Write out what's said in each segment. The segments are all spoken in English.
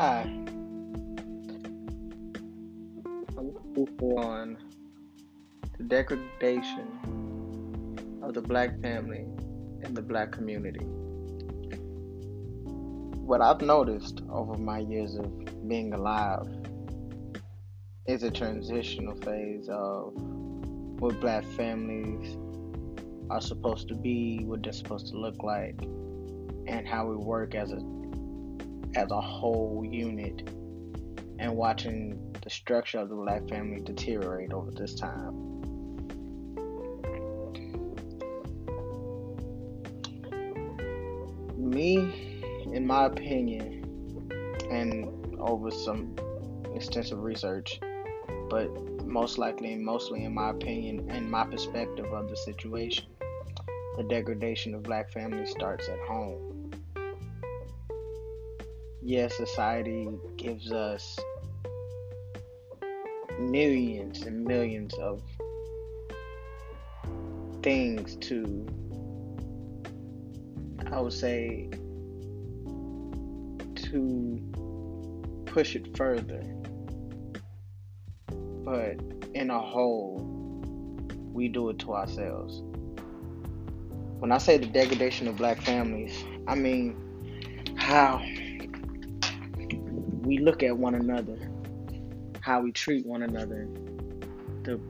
Hi. I'm speaking on the degradation of the black family and the black community. What I've noticed over my years of being alive is a transitional phase of what black families are supposed to be, what they're supposed to look like, and how we work as a as a whole unit and watching the structure of the black family deteriorate over this time. Me, in my opinion, and over some extensive research, but most likely and mostly in my opinion and my perspective of the situation, the degradation of black families starts at home yes, society gives us millions and millions of things to, I would say, to push it further. But in a whole, we do it to ourselves. When I say the degradation of black families, I mean how we look at one another, how we treat one another, the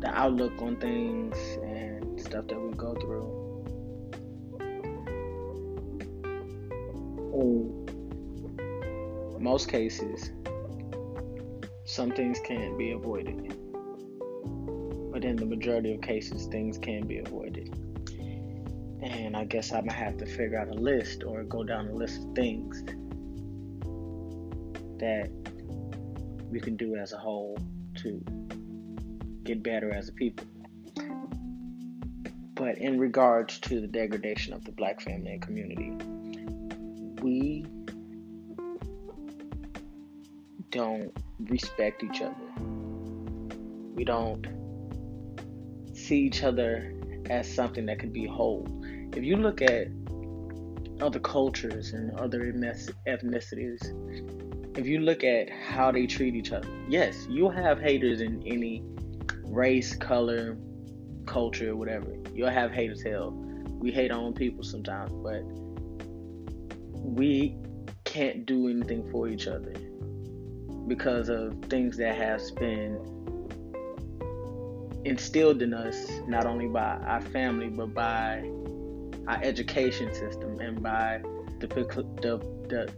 the outlook on things and stuff that we go through. In most cases, some things can't be avoided. But in the majority of cases, things can be avoided. And I guess I'm gonna have to figure out a list or go down a list of things that we can do as a whole to get better as a people. But in regards to the degradation of the black family and community, we don't respect each other. We don't see each other as something that can be whole. If you look at other cultures and other ethnicities, if you look at how they treat each other, yes, you'll have haters in any race, color, culture, whatever. You'll have haters hell. We hate our own people sometimes, but we can't do anything for each other because of things that have been instilled in us not only by our family but by our education system and by the the, the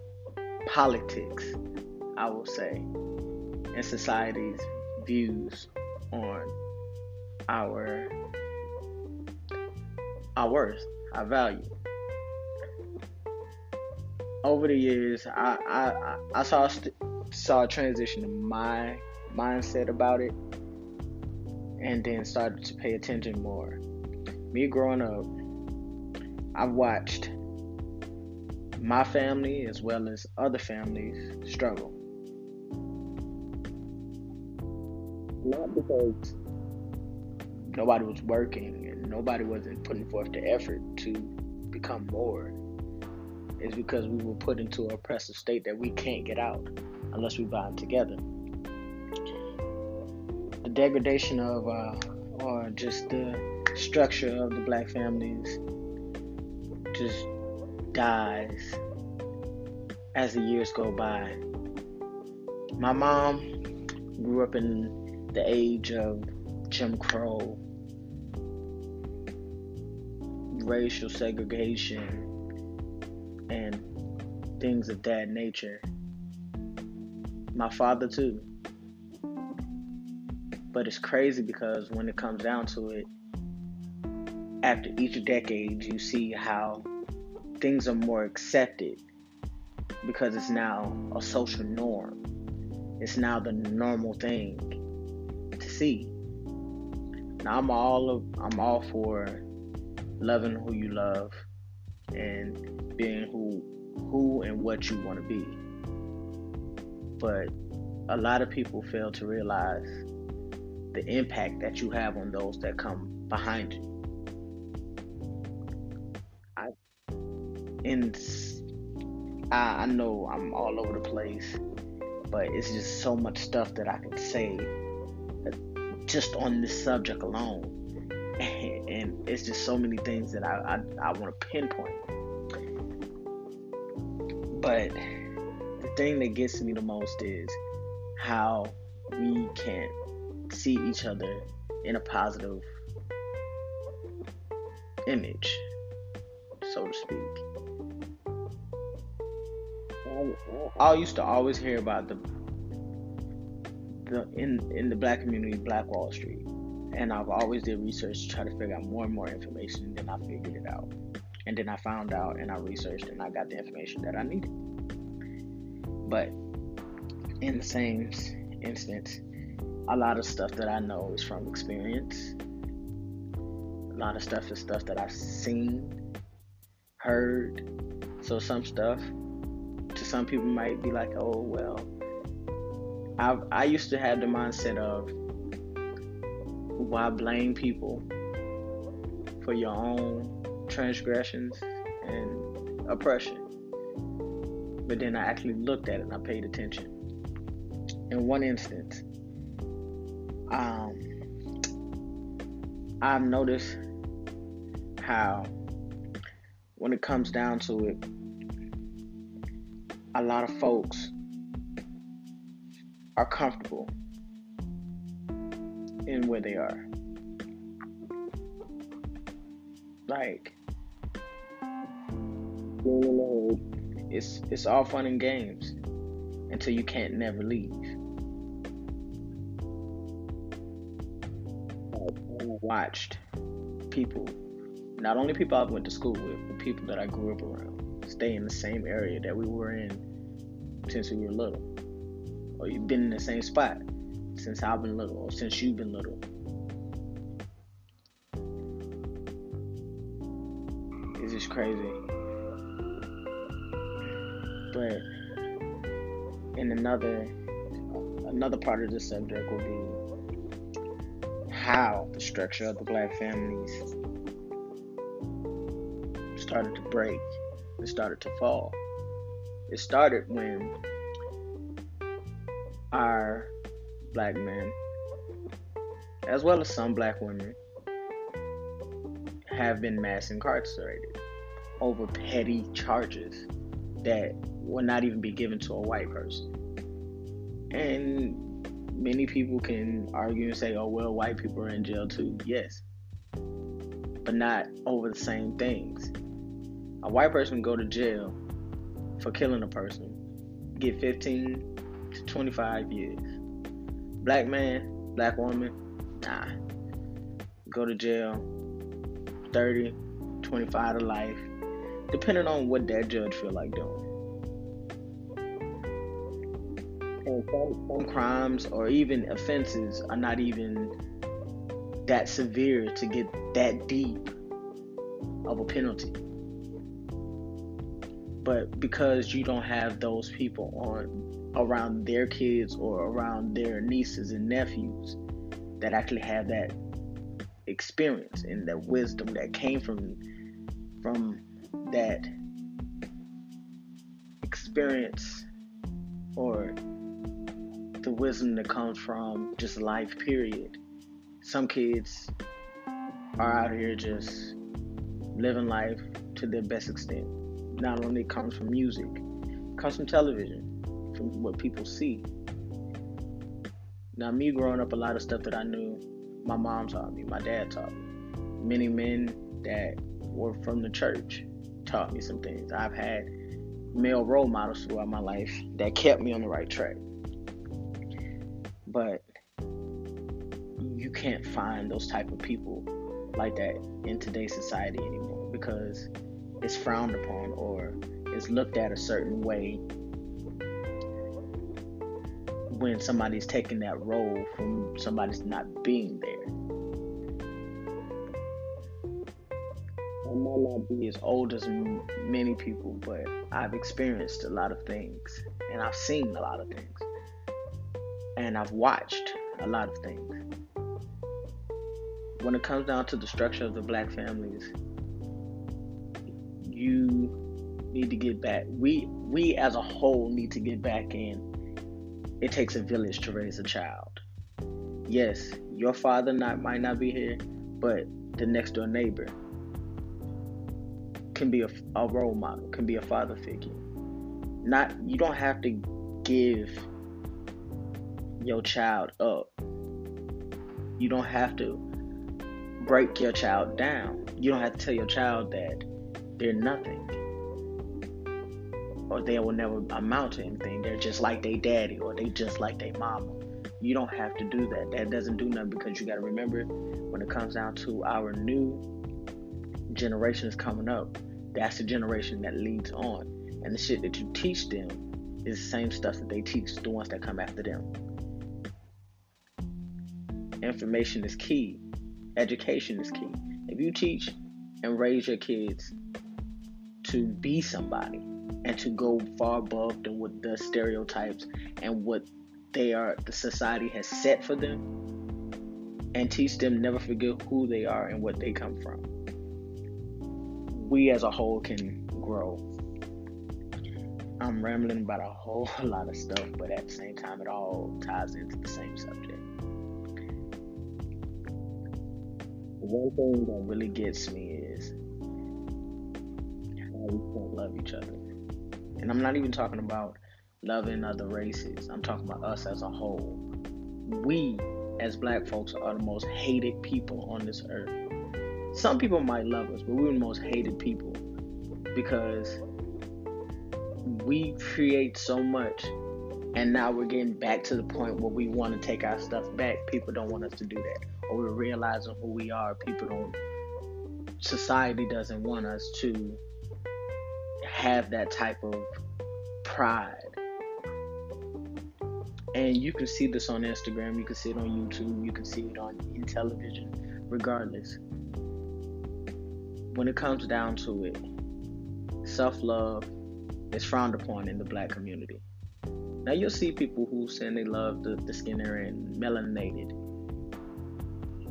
politics, I will say, and society's views on our our worth, our value. Over the years, I I, I saw saw a transition in my mindset about it, and then started to pay attention more. Me growing up, I've watched my family as well as other families struggle. Not because nobody was working and nobody wasn't putting forth the effort to become more. It's because we were put into an oppressive state that we can't get out unless we bind together. The degradation of, uh, or just the structure of the black families just dies as the years go by. My mom grew up in the age of Jim Crow, racial segregation, and things of that nature. My father, too. But it's crazy because when it comes down to it, after each decade, you see how things are more accepted because it's now a social norm. It's now the normal thing to see. Now I'm all of, I'm all for loving who you love and being who who and what you want to be. But a lot of people fail to realize the impact that you have on those that come behind you. In I, know I'm all over the place, but it's just so much stuff that I can say uh, just on this subject alone. And it's just so many things that I, I, I want to pinpoint. But the thing that gets me the most is how we can't see each other in a positive image, so to speak. I used to always hear about the the in in the black community, Black Wall Street, and I've always did research to try to figure out more and more information. And then I figured it out, and then I found out, and I researched, and I got the information that I needed. But in the same instance, a lot of stuff that I know is from experience. A lot of stuff is stuff that I've seen, heard. So some stuff some people might be like, oh well. I I used to have the mindset of why blame people for your own transgressions and oppression. But then I actually looked at it and I paid attention. In one instance, um, I've noticed how when it comes down to it, a lot of folks are comfortable in where they are. Like, it's it's all fun and games until you can't never leave. I watched people, not only people I went to school with, but people that I grew up around, stay in the same area that we were in since we were little. Or you've been in the same spot since I've been little, or since you've been little. It's just crazy. But in another another part of the subject will be how the structure of the black families started to break, it started to fall. It started when our black men, as well as some black women, have been mass incarcerated over petty charges that will not even be given to a white person. And many people can argue and say, oh, well, white people are in jail too. Yes. But not over the same things. A white person go to jail for killing a person, get 15 to 25 years. Black man, black woman, nah. Go to jail 30, 25 to life, depending on what that judge feel like doing. and some, some crimes or even offenses are not even that severe to get that deep of a penalty. But because you don't have those people on around their kids or around their nieces and nephews that actually have that experience and that wisdom that came from from that experience or the wisdom that comes from just life, period. Some kids are out here just living life to their best extent. Not only comes from music, comes from television, from what people see. Now, me growing up, a lot of stuff that I knew, my mom taught me, my dad taught me. Many men that were from the church taught me some things. I've had male role models throughout my life that kept me on the right track but you can't find those type of people like that in today's society anymore because it's frowned upon or is looked at a certain way when somebody's taking that role from somebody's not being there. I might not be as old as many people, but I've experienced a lot of things and I've seen a lot of things and I've watched a lot of things. When it comes down to the structure of the black families, you need to get back. We we as a whole need to get back in. It takes a village to raise a child. Yes, your father not might not be here, but the next door neighbor can be a, a role model, can be a father figure. Not you don't have to give your child up. You don't have to break your child down. You don't have to tell your child that they're nothing or they will never amount to anything. They're just like their daddy or they just like their mama. You don't have to do that. That doesn't do nothing because you got to remember when it comes down to our new generations coming up, that's the generation that leads on. And the shit that you teach them is the same stuff that they teach the ones that come after them. Information is key. Education is key. If you teach and raise your kids to be somebody and to go far above than what the stereotypes and what they are the society has set for them and teach them never forget who they are and what they come from. We as a whole can grow. I'm rambling about a whole lot of stuff but at the same time it all ties into the same subject. One thing that really gets me how we don't love each other and i'm not even talking about loving other races. I'm talking about us as a whole. We, as black folks, are the most hated people on this earth. Some people might love us, but we're the most hated people because we create so much and now we're getting back to the point where we want to take our stuff back. People don't want us to do that. Or we're realizing who we are. People don't, society doesn't want us to have that type of pride and you can see this on Instagram, you can see it on YouTube, you can see it on in television, regardless. When it comes down to it, self love is frowned upon in the black community. Now you'll see people who say they love the, the skinner and melanated.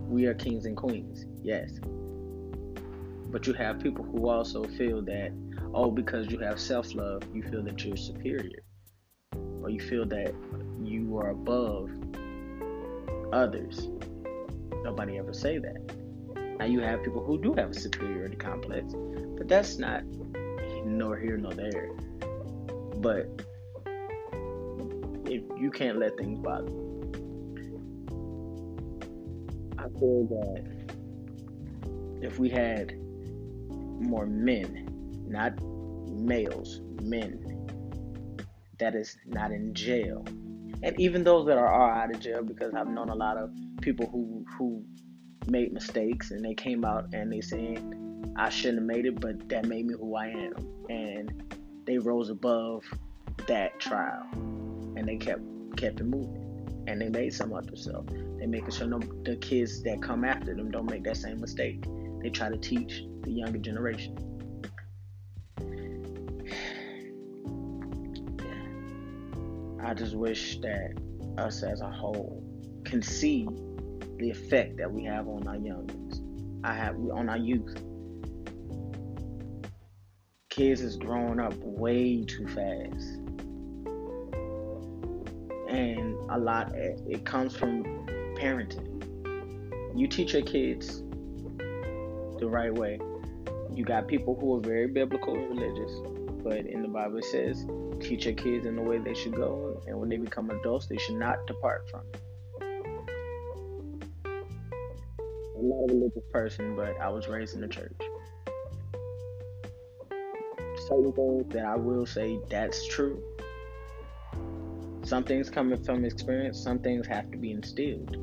We are kings and queens, yes. But you have people who also feel that, oh, because you have self love, you feel that you're superior. Or you feel that you are above others. Nobody ever say that. Now you have people who do have a superiority complex, but that's not nor here nor there. But if you can't let things bother I feel that if we had more men, not males, men that is not in jail and even those that are, are out of jail because I've known a lot of people who who made mistakes and they came out and they said, I shouldn't have made it, but that made me who I am, and they rose above that trial and they kept kept it moving and they made some of themselves. They making sure no, the kids that come after them don't make that same mistake. They try to teach the younger generation. I just wish that us as a whole can see the effect that we have on our youngins. I have on our youth. Kids is growing up way too fast. And a lot it comes from parenting. You teach your kids the right way. You got people who are very biblical and religious, but in the Bible it says teach your kids in the way they should go, and when they become adults, they should not depart from it. I'm not a religious person, but I was raised in the church. Certain things that I will say that's true. Some things coming from experience, some things have to be instilled.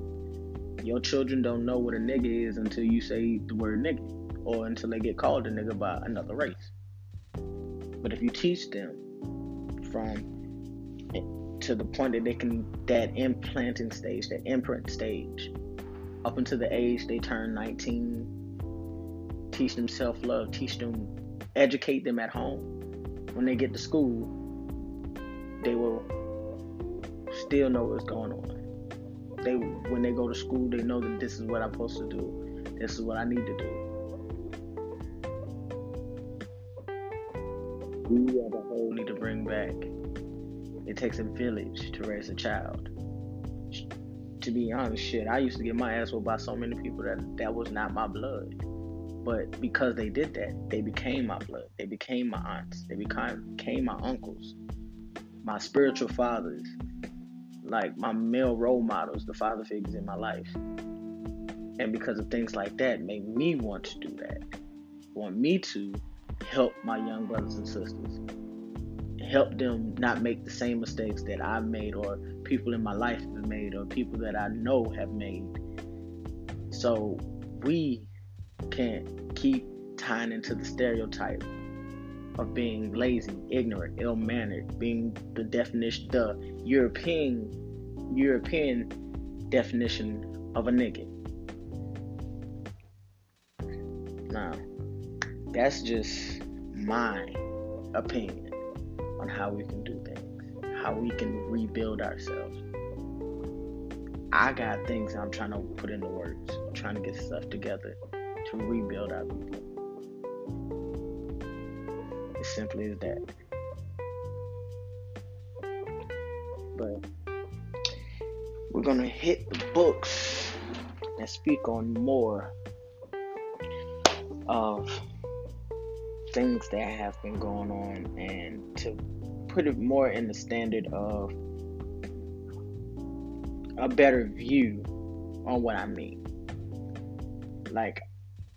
Your children don't know what a nigga is until you say the word nigga, or until they get called a nigga by another race. But if you teach them from to the point that they can that implanting stage, that imprint stage, up until the age they turn 19, teach them self love, teach them, educate them at home. When they get to school, they will still know what's going on. They when they go to school, they know that this is what I'm supposed to do. This is what I need to do. We as a whole need to bring back. It takes a village to raise a child. To be honest, shit, I used to get my ass whooped by so many people that that was not my blood. But because they did that, they became my blood. They became my aunts. They became, became my uncles, my spiritual fathers, like my male role models, the father figures in my life. And because of things like that, made me want to do that. Want me to help my young brothers and sisters. Help them not make the same mistakes that I've made or people in my life have made or people that I know have made. So we can't keep tying into the stereotype of being lazy, ignorant, ill-mannered, being the definition, the European European definition of a nigga. Now, that's just my opinion on how we can do things, how we can rebuild ourselves. I got things I'm trying to put into words, trying to get stuff together to rebuild our people. As simply as that. But we're gonna hit the books and speak on more of things that have been going on and to put it more in the standard of a better view on what I mean. Like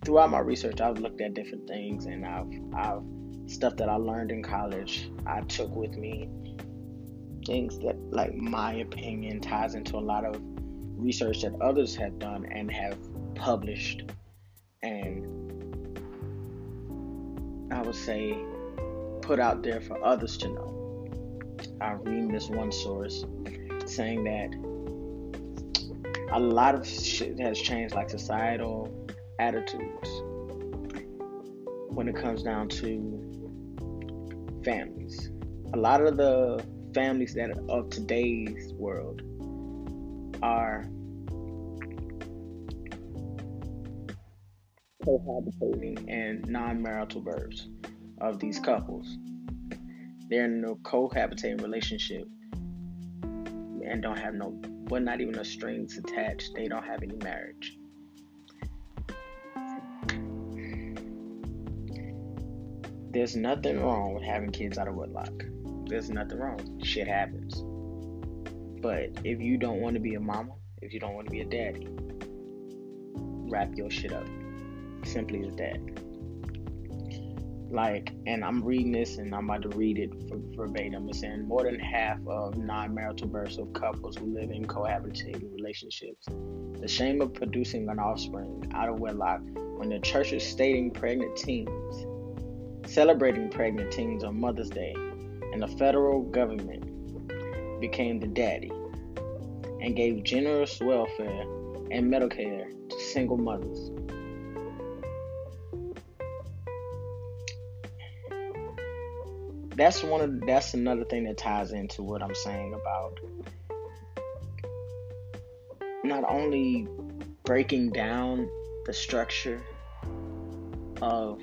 throughout my research, I've looked at different things, and I've I've stuff that I learned in college. I took with me things that, like my opinion, ties into a lot of research that others have done and have published, and I would say put out there for others to know. I read this one source saying that a lot of shit has changed, like societal attitudes when it comes down to families. A lot of the families that of today's world are cohabitating and non-marital births of these mm-hmm. couples. They're in a cohabitating relationship and don't have no, well, not even a strings attached. They don't have any marriage. There's nothing wrong with having kids out of wedlock. There's nothing wrong. Shit happens. But if you don't want to be a mama, if you don't want to be a daddy, wrap your shit up. Simply as that. Like, and I'm reading this and I'm about to read it verbatim. It's saying more than half of non marital births of couples who live in cohabitating relationships. The shame of producing an offspring out of wedlock when the church is stating pregnant teens celebrating pregnant teens on Mother's Day, and the federal government became the daddy and gave generous welfare and Medicare to single mothers. That's one of that's another thing that ties into what I'm saying about not only breaking down the structure of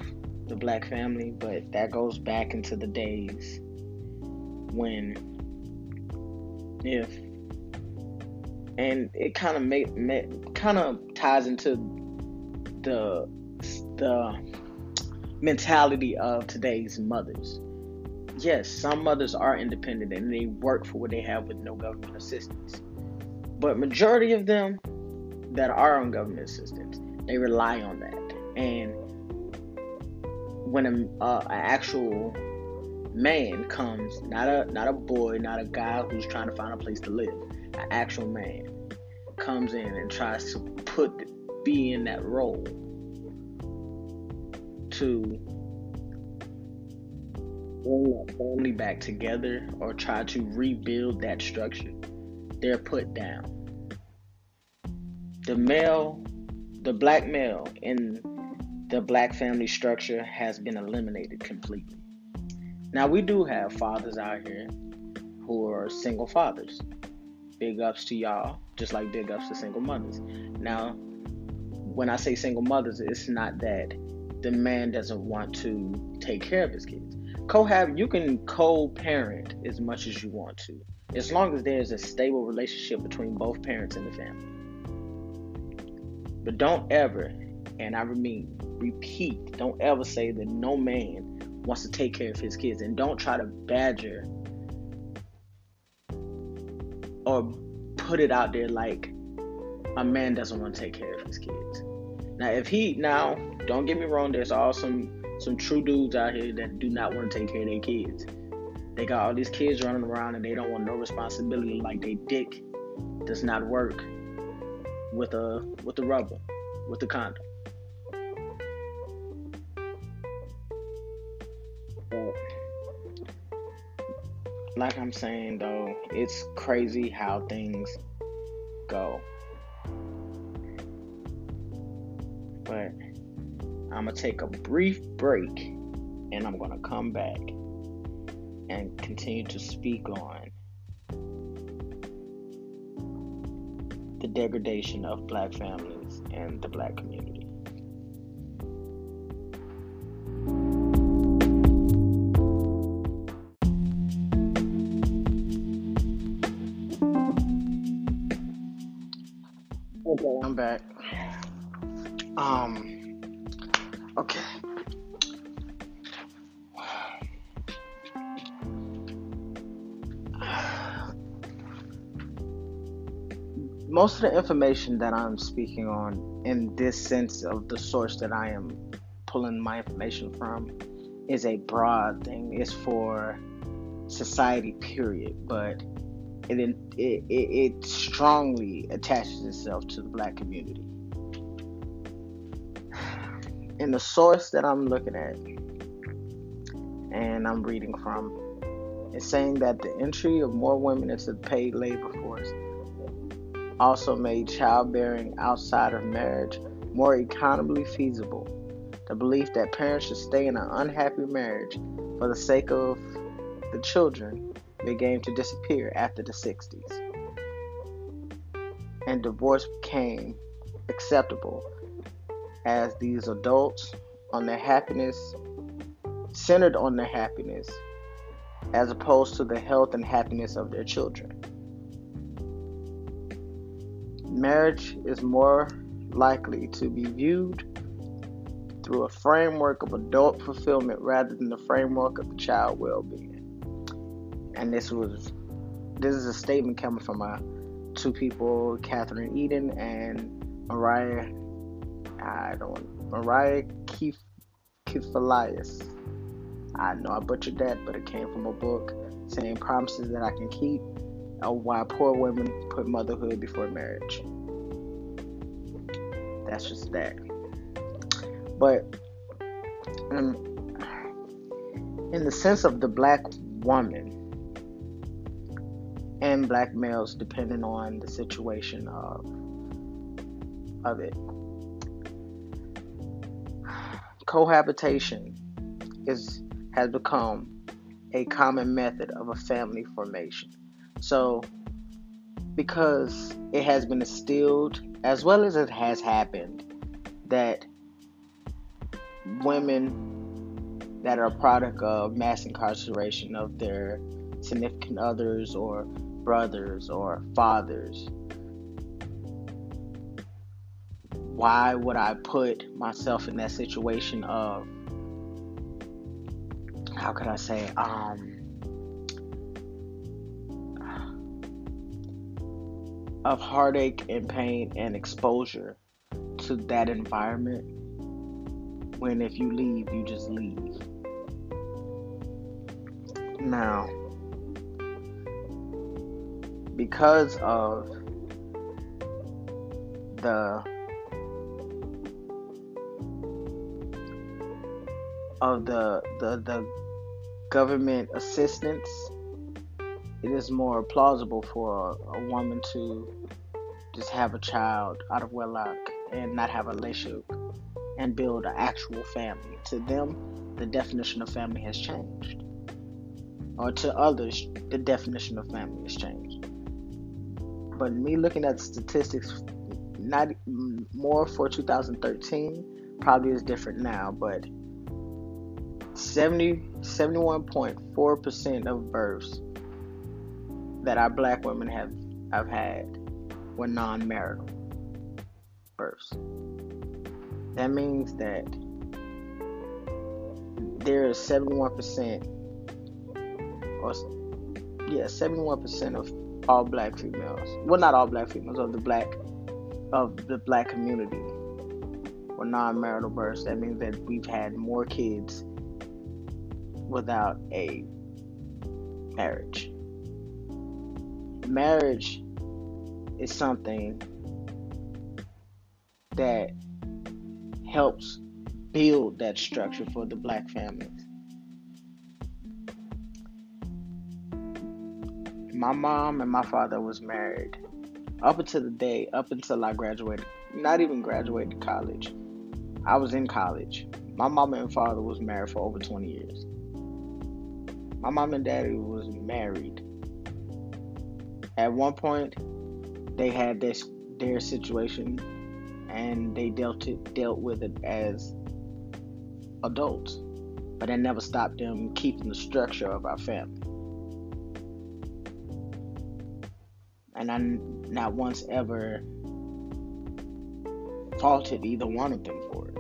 the black family, but that goes back into the days when if and it kind of make, kind of ties into the the mentality of today's mothers. Yes, some mothers are independent and they work for what they have with no government assistance. But majority of them that are on government assistance, they rely on that. And when a uh, an actual man comes, not a not a boy, not a guy who's trying to find a place to live, an actual man comes in and tries to put be in that role to bring that family back together or try to rebuild that structure, they're put down. The male, the black male in the black family structure has been eliminated completely. Now, we do have fathers out here who are single fathers. Big ups to y'all, just like big ups to single mothers. Now, when I say single mothers, it's not that the man doesn't want to take care of his kids. Cohab you can co-parent as much as you want to as long as there's a stable relationship between both parents in the family. But don't ever and i mean repeat don't ever say that no man wants to take care of his kids and don't try to badger or put it out there like a man doesn't want to take care of his kids. Now if he now don't get me wrong there's also true dudes out here that do not want to take care of their kids. They got all these kids running around and they don't want no responsibility. Like they dick does not work with a with the rubber, with the condom. Like I'm saying though, it's crazy how things go. I'm going to take a brief break and I'm going to come back and continue to speak on the degradation of black families and the black community. Okay, I'm back. Most of the information that I'm speaking on in this sense of the source that I am pulling my information from is a broad thing. It's for society, period. But it, it, it, strongly attaches itself to the black community in the source that I'm looking at and I'm reading from, it's saying that the entry of more women into the paid labor force also made childbearing outside of marriage more economically feasible. The belief that parents should stay in an unhappy marriage for the sake of the children began to disappear after the 60s. And divorce became acceptable as these adults on their happiness, centered on their happiness, as opposed to the health and happiness of their children. Marriage is more likely to be viewed through a framework of adult fulfillment rather than the framework of the child well-being. And this was this is a statement coming from uh, two people, Kathryn Edin and Mariah I don't Mariah Keith Keithalias. I know I butchered that, but it came from a book saying promises that I can keep or why poor women put motherhood before marriage. That's just that. But um, in the sense of the black woman and black males, depending on the situation of of it, cohabitation is has become a common method of a family formation. So, because it has been instilled, as well as it has happened, that women that are a product of mass incarceration of their significant others or brothers or fathers why would I put myself in that situation of how could I say um of heartache and pain and exposure to that environment when if you leave you just leave. Now because of the of the the, the government assistance, it is more plausible for a, a woman to just have a child out of wedlock and not have a relationship and build an actual family. To them, the definition of family has changed. Or to others, the definition of family has changed. But me looking at statistics, not more for 2013, probably is different now. But 70, 71.4% of births that our black women have, have had were non marital births. That means that there is 71% or yeah, 71% of all black females. Well, not all black females of the black of the black community were non-marital births. That means that we've had more kids without a marriage. Marriage is something that helps build that structure for the black families. My mom and my father was married up until the day, up until I graduated, not even graduated college. I was in college. My mom and father was married for over 20 years. My mom and daddy was married. At one point, they had this their situation and they dealt it dealt with it as adults. But that never stopped them keeping the structure of our family. And I not once ever faulted either one of them for it.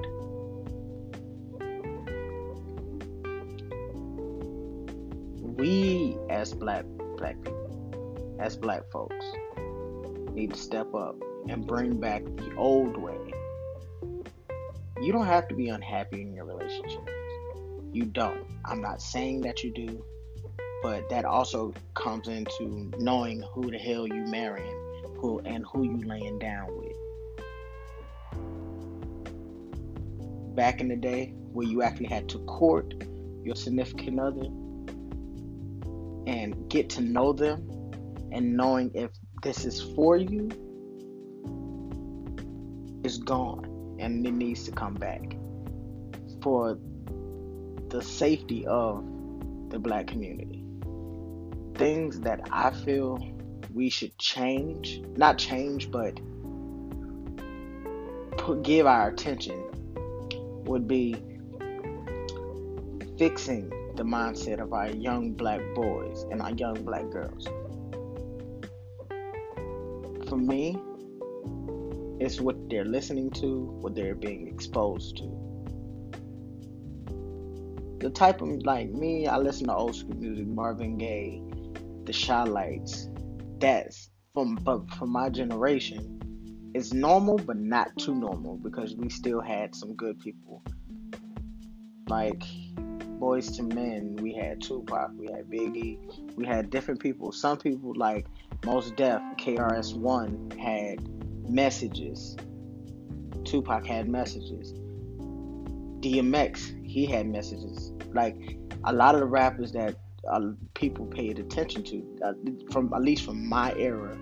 We as black black people, as black folks, need to step up and bring back the old way. You don't have to be unhappy in your relationships. You don't. I'm not saying that you do, but that also comes into knowing who the hell you marrying, who and who you laying down with. Back in the day, where you actually had to court your significant other and get to know them and knowing if this is for you is gone and it needs to come back for the safety of the black community. Things that I feel we should change, not change, but put, give our attention would be fixing the mindset of our young black boys and our young black girls. For me, it's what they're listening to, what they're being exposed to. The type of like me, I listen to old school music, Marvin Gaye, the Chi-Lites. That's from but for my generation, it's normal but not too normal because we still had some good people. Like Boyz II Men, we had Tupac, we had Biggie, we had different people. Some people like Mos Def, KRS One had messages. Tupac had messages. DMX, he had messages. Like a lot of the rappers that uh, people paid attention to, uh, from at least from my era,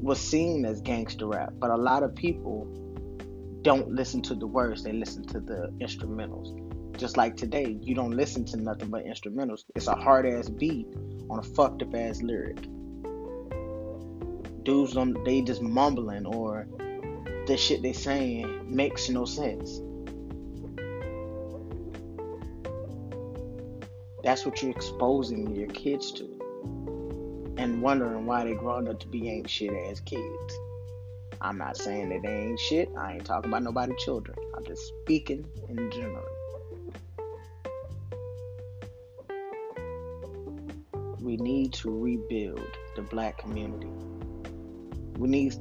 was seen as gangster rap. But a lot of people don't listen to the words; they listen to the instrumentals. Just like today, you don't listen to nothing but instrumentals. It's a hard ass beat on a fucked up ass lyric dudes don't they just mumbling or the shit they saying makes no sense. That's what you're exposing your kids to. And wondering why they grown up to be ain't shit as kids. I'm not saying that they ain't shit. I ain't talking about nobody children. I'm just speaking in general. We need to rebuild the black community we need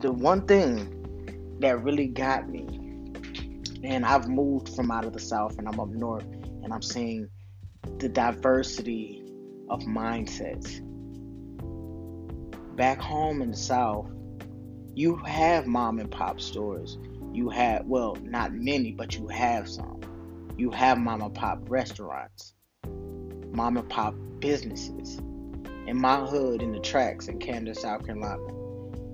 the one thing that really got me, and I've moved from out of the South and I'm up north, and I'm seeing the diversity of mindsets. Back home in the South, you have mom and pop stores. You have, well, not many, but you have some. You have mom and pop restaurants, mom and pop businesses in my hood in the tracks in Camden, South Carolina.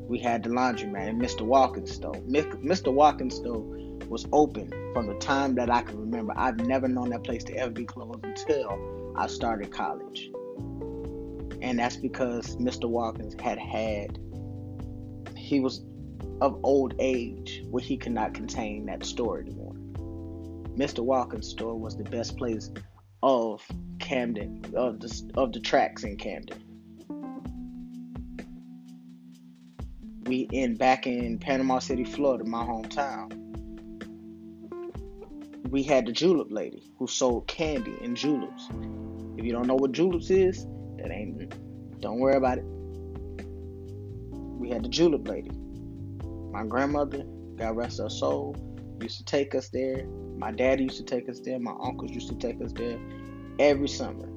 We had the laundromat and Mr. Watkins store. Mr. Watkins store was open from the time that I can remember. I've never known that place to ever be closed until I started college. And that's because Mr. Watkins had had, he was of old age where he could not contain that store anymore. Mr. Watkins store was the best place of Camden, of the of the tracks in Camden. We in back in Panama City, Florida, my hometown. We had the julep lady who sold candy and juleps. If you don't know what juleps is, that ain't. Don't worry about it. We had the julep lady. My grandmother, God rest her soul, used to take us there. My dad used to take us there. My uncles used to take us there every summer.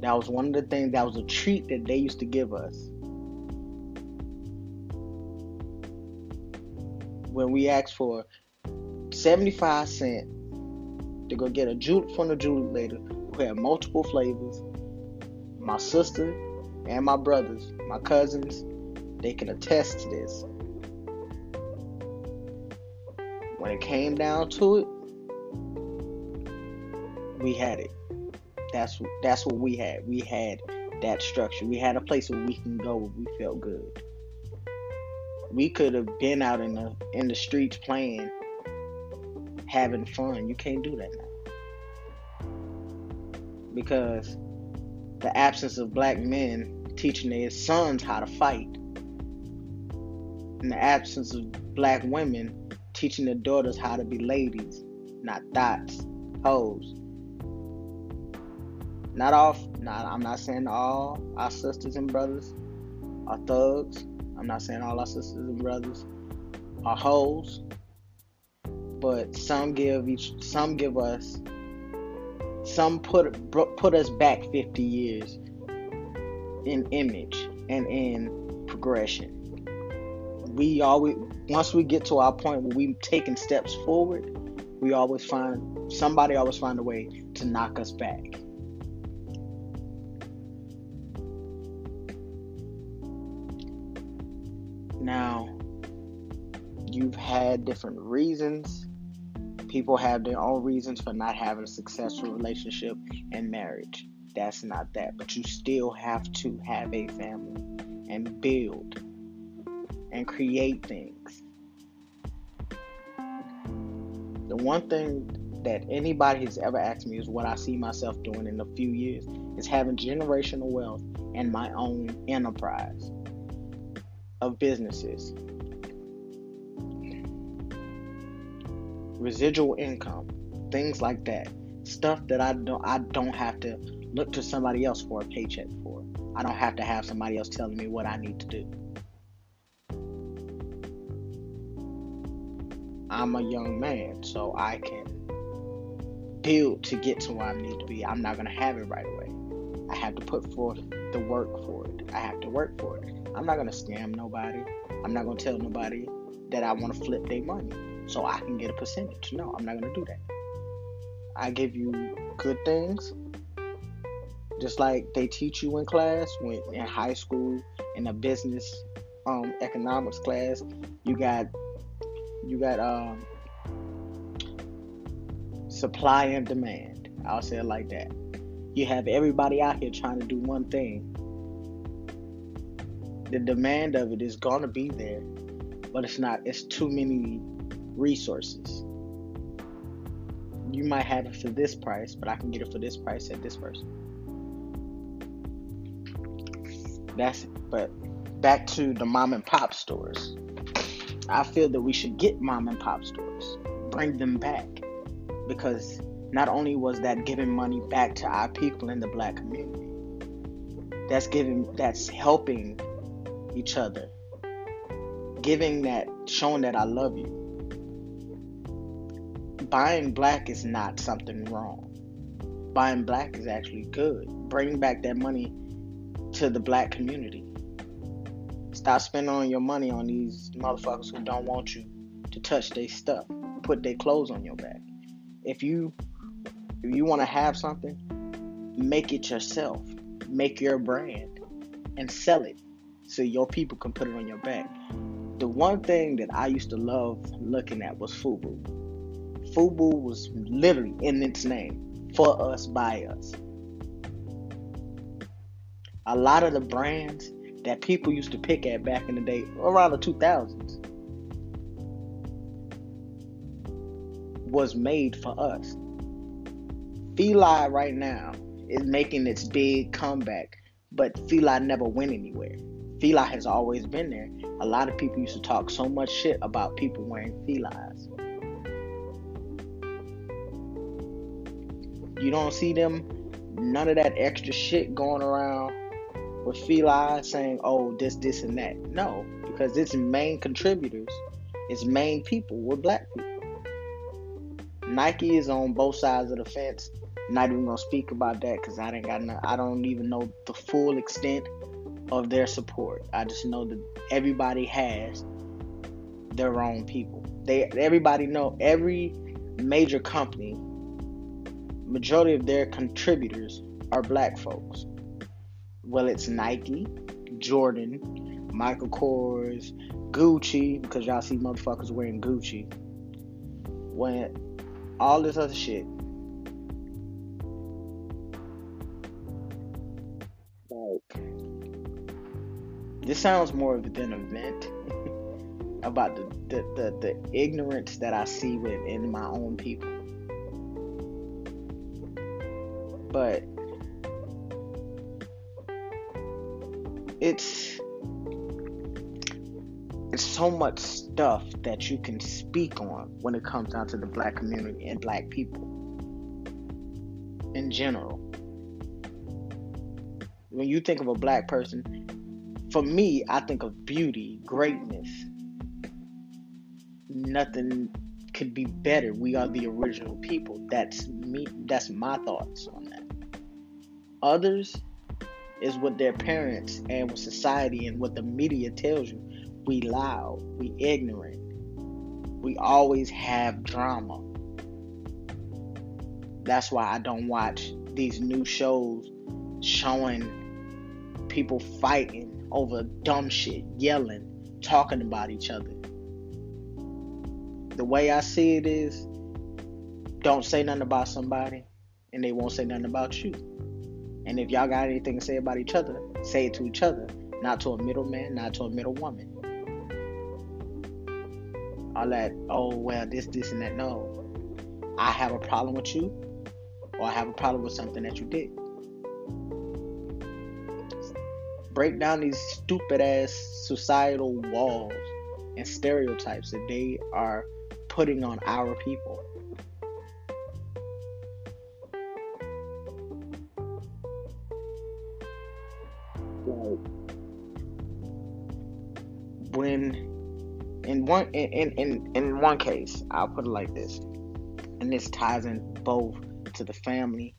That was one of the things, that was a treat that they used to give us. When we asked for 75 cents to go get a julep from the julep lady who had multiple flavors, my sister and my brothers, my cousins, they can attest to this. When it came down to it, we had it. That's that's what we had. We had that structure. We had a place where we can go when we felt good. We could have been out in the in the streets playing, having fun. You can't do that now. Because the absence of black men teaching their sons how to fight. And the absence of black women teaching their daughters how to be ladies, not thoughts, hoes. Not all, not, I'm not saying all our sisters and brothers are thugs. I'm not saying all our sisters and brothers are hoes. But some give each, some give us, some put put us back 50 years in image and in progression. We always once we get to our point where we've taken steps forward, we always find somebody always find a way to knock us back. Now, you've had different reasons. People have their own reasons for not having a successful relationship and marriage. That's not that. But you still have to have a family and build and create things. The one thing that anybody has ever asked me is what I see myself doing in a few years is having generational wealth and my own enterprise of businesses. Residual income, things like that. Stuff that I don't I don't have to look to somebody else for a paycheck for. I don't have to have somebody else telling me what I need to do. I'm a young man, so I can build to get to where I need to be. I'm not going to have it right away. I have to put forth the work for it. I have to work for it. I'm not going to scam nobody. I'm not going to tell nobody that I want to flip their money so I can get a percentage. No, I'm not going to do that. I give you good things, just like they teach you in class when in high school in a business um, economics class. You got you got um, supply and demand. I'll say it like that. You have everybody out here trying to do one thing. The demand of it is gonna be there, but it's not. It's too many resources. You might have it for this price, but I can get it for this price at this person. That's it. But back to the mom and pop stores. I feel that we should get mom and pop stores, bring them back, because not only was that giving money back to our people in the black community, that's giving, that's helping each other, giving that, showing that I love you. Buying black is not something wrong. Buying black is actually good. Bring back that money to the black community Stop spending your money on these motherfuckers who don't want you to touch their stuff, put their clothes on your back. If you if you want to have something, make it yourself. Make your brand and sell it so your people can put it on your back. The one thing that I used to love looking at was FUBU. FUBU was literally in its name for us, by us. A lot of the brands that people used to pick at back in the day, around the 2000s. was made for us. Fila right now is making its big comeback, but Fila never went anywhere. Fila has always been there. A lot of people used to talk so much shit about people wearing Filas. You don't see them, none of that extra shit going around with Fila saying, oh, this, this, and that. No, because its main contributors, its main people were black people. Nike is on both sides of the fence. Not even gonna speak about that because I didn't got no, I don't even know the full extent of their support. I just know that everybody has their own people. They everybody know every major company. Majority of their contributors are black folks. Well, it's Nike, Jordan, Michael Kors, Gucci because y'all see motherfuckers wearing Gucci. When all this other shit. Like, this sounds more of an event about the, the, the, the ignorance that I see within my own people. But it's it's so much stuff that you can speak on when it comes down to the black community and black people in general. When you think of a black person, for me, I think of beauty, greatness. Nothing could be better. We are the original people. That's me. That's my thoughts on that. Others is what their parents and what society and what the media tells you we loud, we ignorant, we always have drama. That's why I don't watch these new shows showing people fighting over dumb shit, yelling, talking about each other. The way I see it is don't say nothing about somebody and they won't say nothing about you. And if y'all got anything to say about each other, say it to each other, not to a middleman, not to a middle woman all that, oh, well, this, this, and that. No. I have a problem with you, or I have a problem with something that you did. Break down these stupid ass societal walls and stereotypes that they are putting on our people. When in one in, in in one case, I'll put it like this, and this ties in both to the family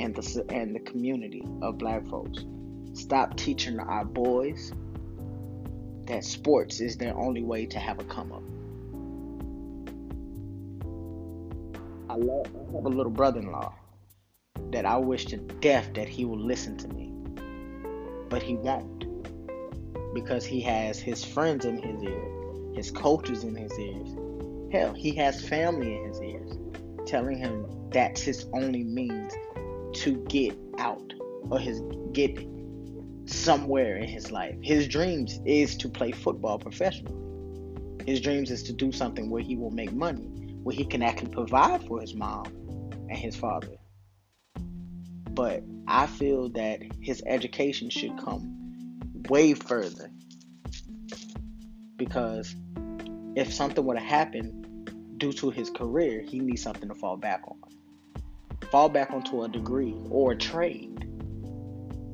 and the and the community of Black folks. Stop teaching our boys that sports is their only way to have a come up. I love have a little brother-in-law that I wish to death that he will listen to me, but he won't because he has his friends in his ear his coaches in his ears. Hell, he has family in his ears telling him that's his only means to get out or his get somewhere in his life. His dreams is to play football professionally. His dreams is to do something where he will make money, where he can actually provide for his mom and his father. But I feel that his education should come way further because if something were to happen due to his career, he needs something to fall back on. Fall back onto a degree or a trade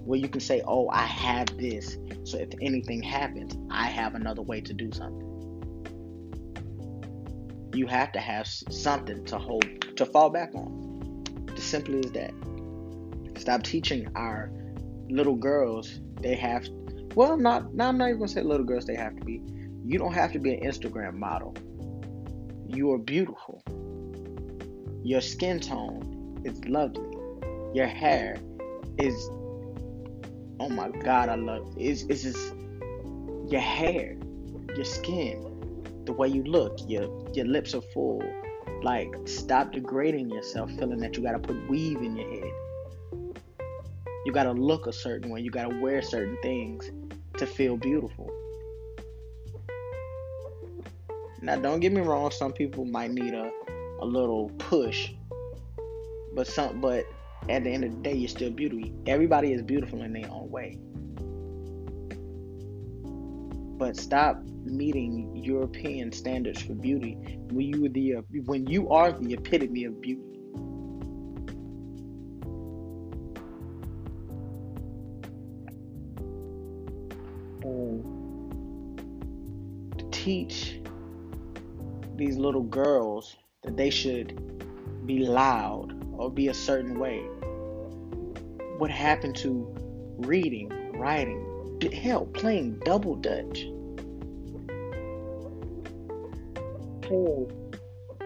where you can say, Oh, I have this. So if anything happens, I have another way to do something. You have to have something to hold, to fall back on. As simply as that. Stop teaching our little girls they have, well, not, now I'm not even gonna say little girls they have to be you don't have to be an Instagram model. You are beautiful. Your skin tone is lovely. Your hair is oh my god, I love it. It's, it's just your hair, your skin, the way you look, your your lips are full. Like stop degrading yourself feeling that you gotta put weave in your head. You gotta look a certain way, you gotta wear certain things to feel beautiful. Now, don't get me wrong, some people might need a a little push. But some but at the end of the day you're still beautiful. Everybody is beautiful in their own way. But stop meeting European standards for beauty when you the when you are the epitome of beauty. Teach these little girls that they should be loud or be a certain way. What happened to reading, writing, hell, playing double dutch? Playing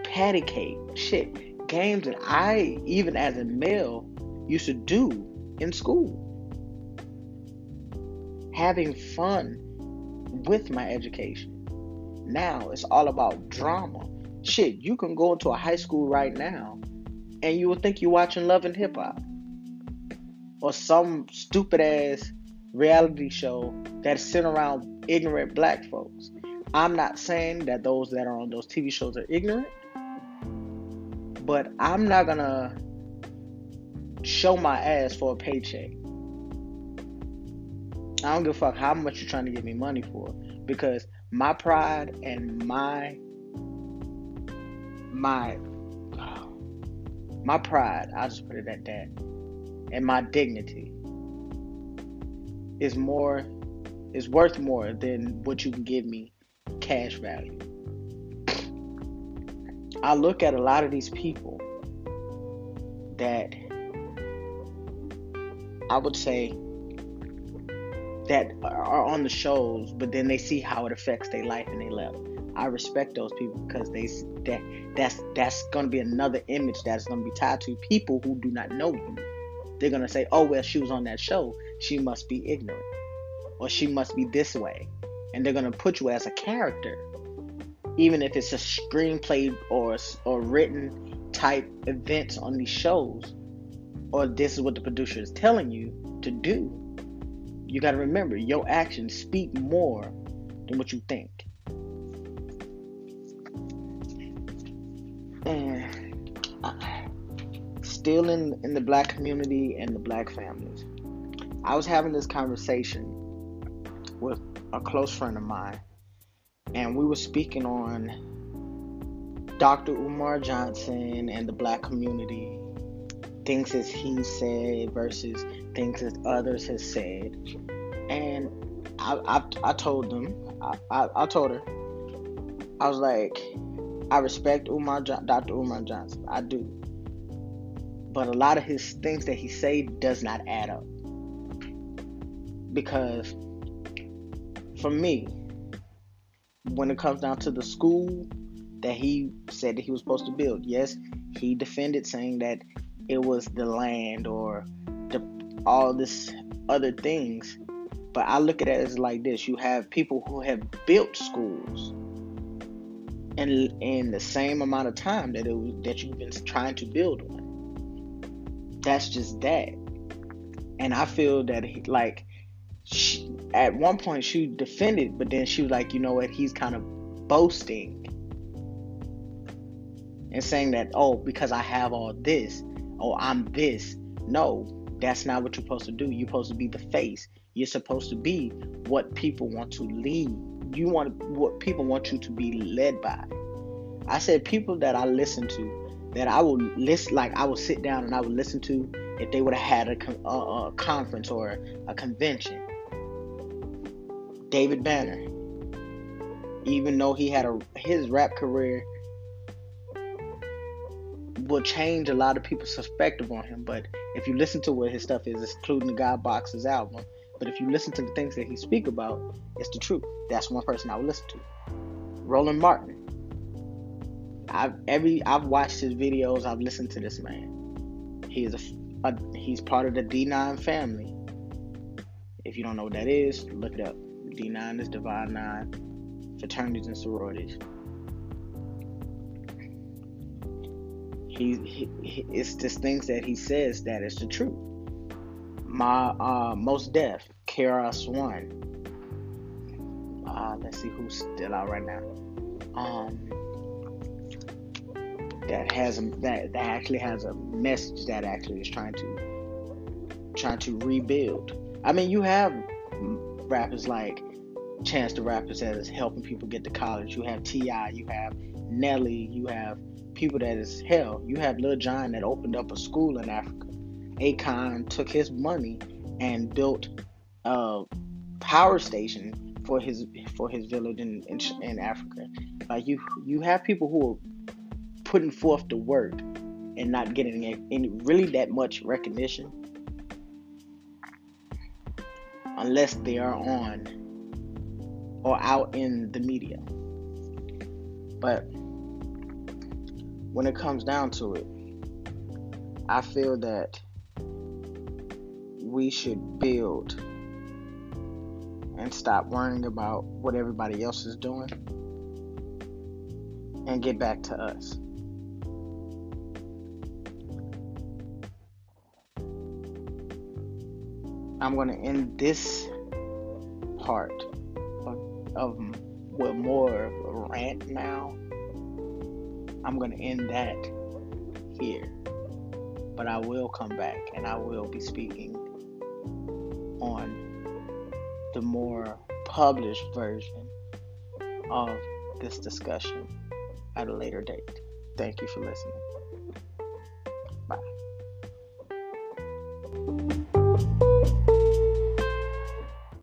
patty cake, shit, games that I, even as a male, used to do in school. Having fun with my education. Now it's all about drama. Shit, you can go into a high school right now and you will think you're watching Love and Hip Hop or some stupid ass reality show that's sent around ignorant black folks. I'm not saying that those that are on those TV shows are ignorant, but I'm not gonna show my ass for a paycheck. I don't give a fuck how much you're trying to give me money for because my pride and my my oh, my pride, I'll just put it at that, and my dignity is more is worth more than what you can give me cash value. I look at a lot of these people that I would say that are on the shows, but then they see how it affects their life and they left. I respect those people because they that that's that's gonna be another image that's gonna be tied to people who do not know you. They're gonna say, "Oh well, she was on that show. She must be ignorant, or she must be this way," and they're gonna put you as a character, even if it's a screenplay or or written type events on these shows, or this is what the producer is telling you to do. You got to remember, your actions speak more than what you think. And uh, still in, in the black community and the black families, I was having this conversation with a close friend of mine, and we were speaking on Dr. Umar Johnson and the black community, things that he said versus things that others have said, and I I, I told them. I, I, I told her. I was like I respect Umar Dr. Umar Johnson. I do, but a lot of his things that he say does not add up. Because for me when it comes down to the school that he said that he was supposed to build yes he defended saying that it was the land or the, all this other things. But I look at it as like this: you have people who have built schools and in the same amount of time that it was, that you've been trying to build one. That's just that, and I feel that he, like she, at one point she defended, but then she was like, you know what? He's kind of boasting and saying that, oh, because I have all this, oh, I'm this. No, that's not what you're supposed to do. You're supposed to be the face. You're supposed to be what people want to lead. You want what people want you to be led by. I said people that I listen to, that I will list like I will sit down and I would listen to if they would have had a, a, a conference or a convention. David Banner, even though he had a his rap career will change a lot of people's perspective on him. But if you listen to what his stuff is, including the God Boxes album, but if you listen to the things that he speak about, it's the truth. That's one person I would listen to. Roland Martin. I've every I've watched his videos. I've listened to this man. He is a, a he's part of the D9 family. If you don't know what that is, look it up. D9 is Divine Nine fraternities and sororities. He, he, it's just things that he says that is the truth. My uh, Mos Def, KRS One. Uh, let's see who's still out right now. Um, that has that that actually has a message that actually is trying to trying to rebuild. I mean, you have rappers like Chance the Rapper that is helping people get to college. You have T.I., you have Nelly, you have people that is hell. You have Lil Jon that opened up a school in Africa. Akon took his money and built a power station for his for his village in, in, in Africa. Like you you have people who are putting forth the work and not getting any really that much recognition unless they are on or out in the media. But when it comes down to it, I feel that we should build and stop worrying about what everybody else is doing and get back to us. I'm going to end this part of, with more of a rant now. I'm to end that here. But I will come back and I will be speaking on the more published version of this discussion at a later date. Thank you for listening. Bye.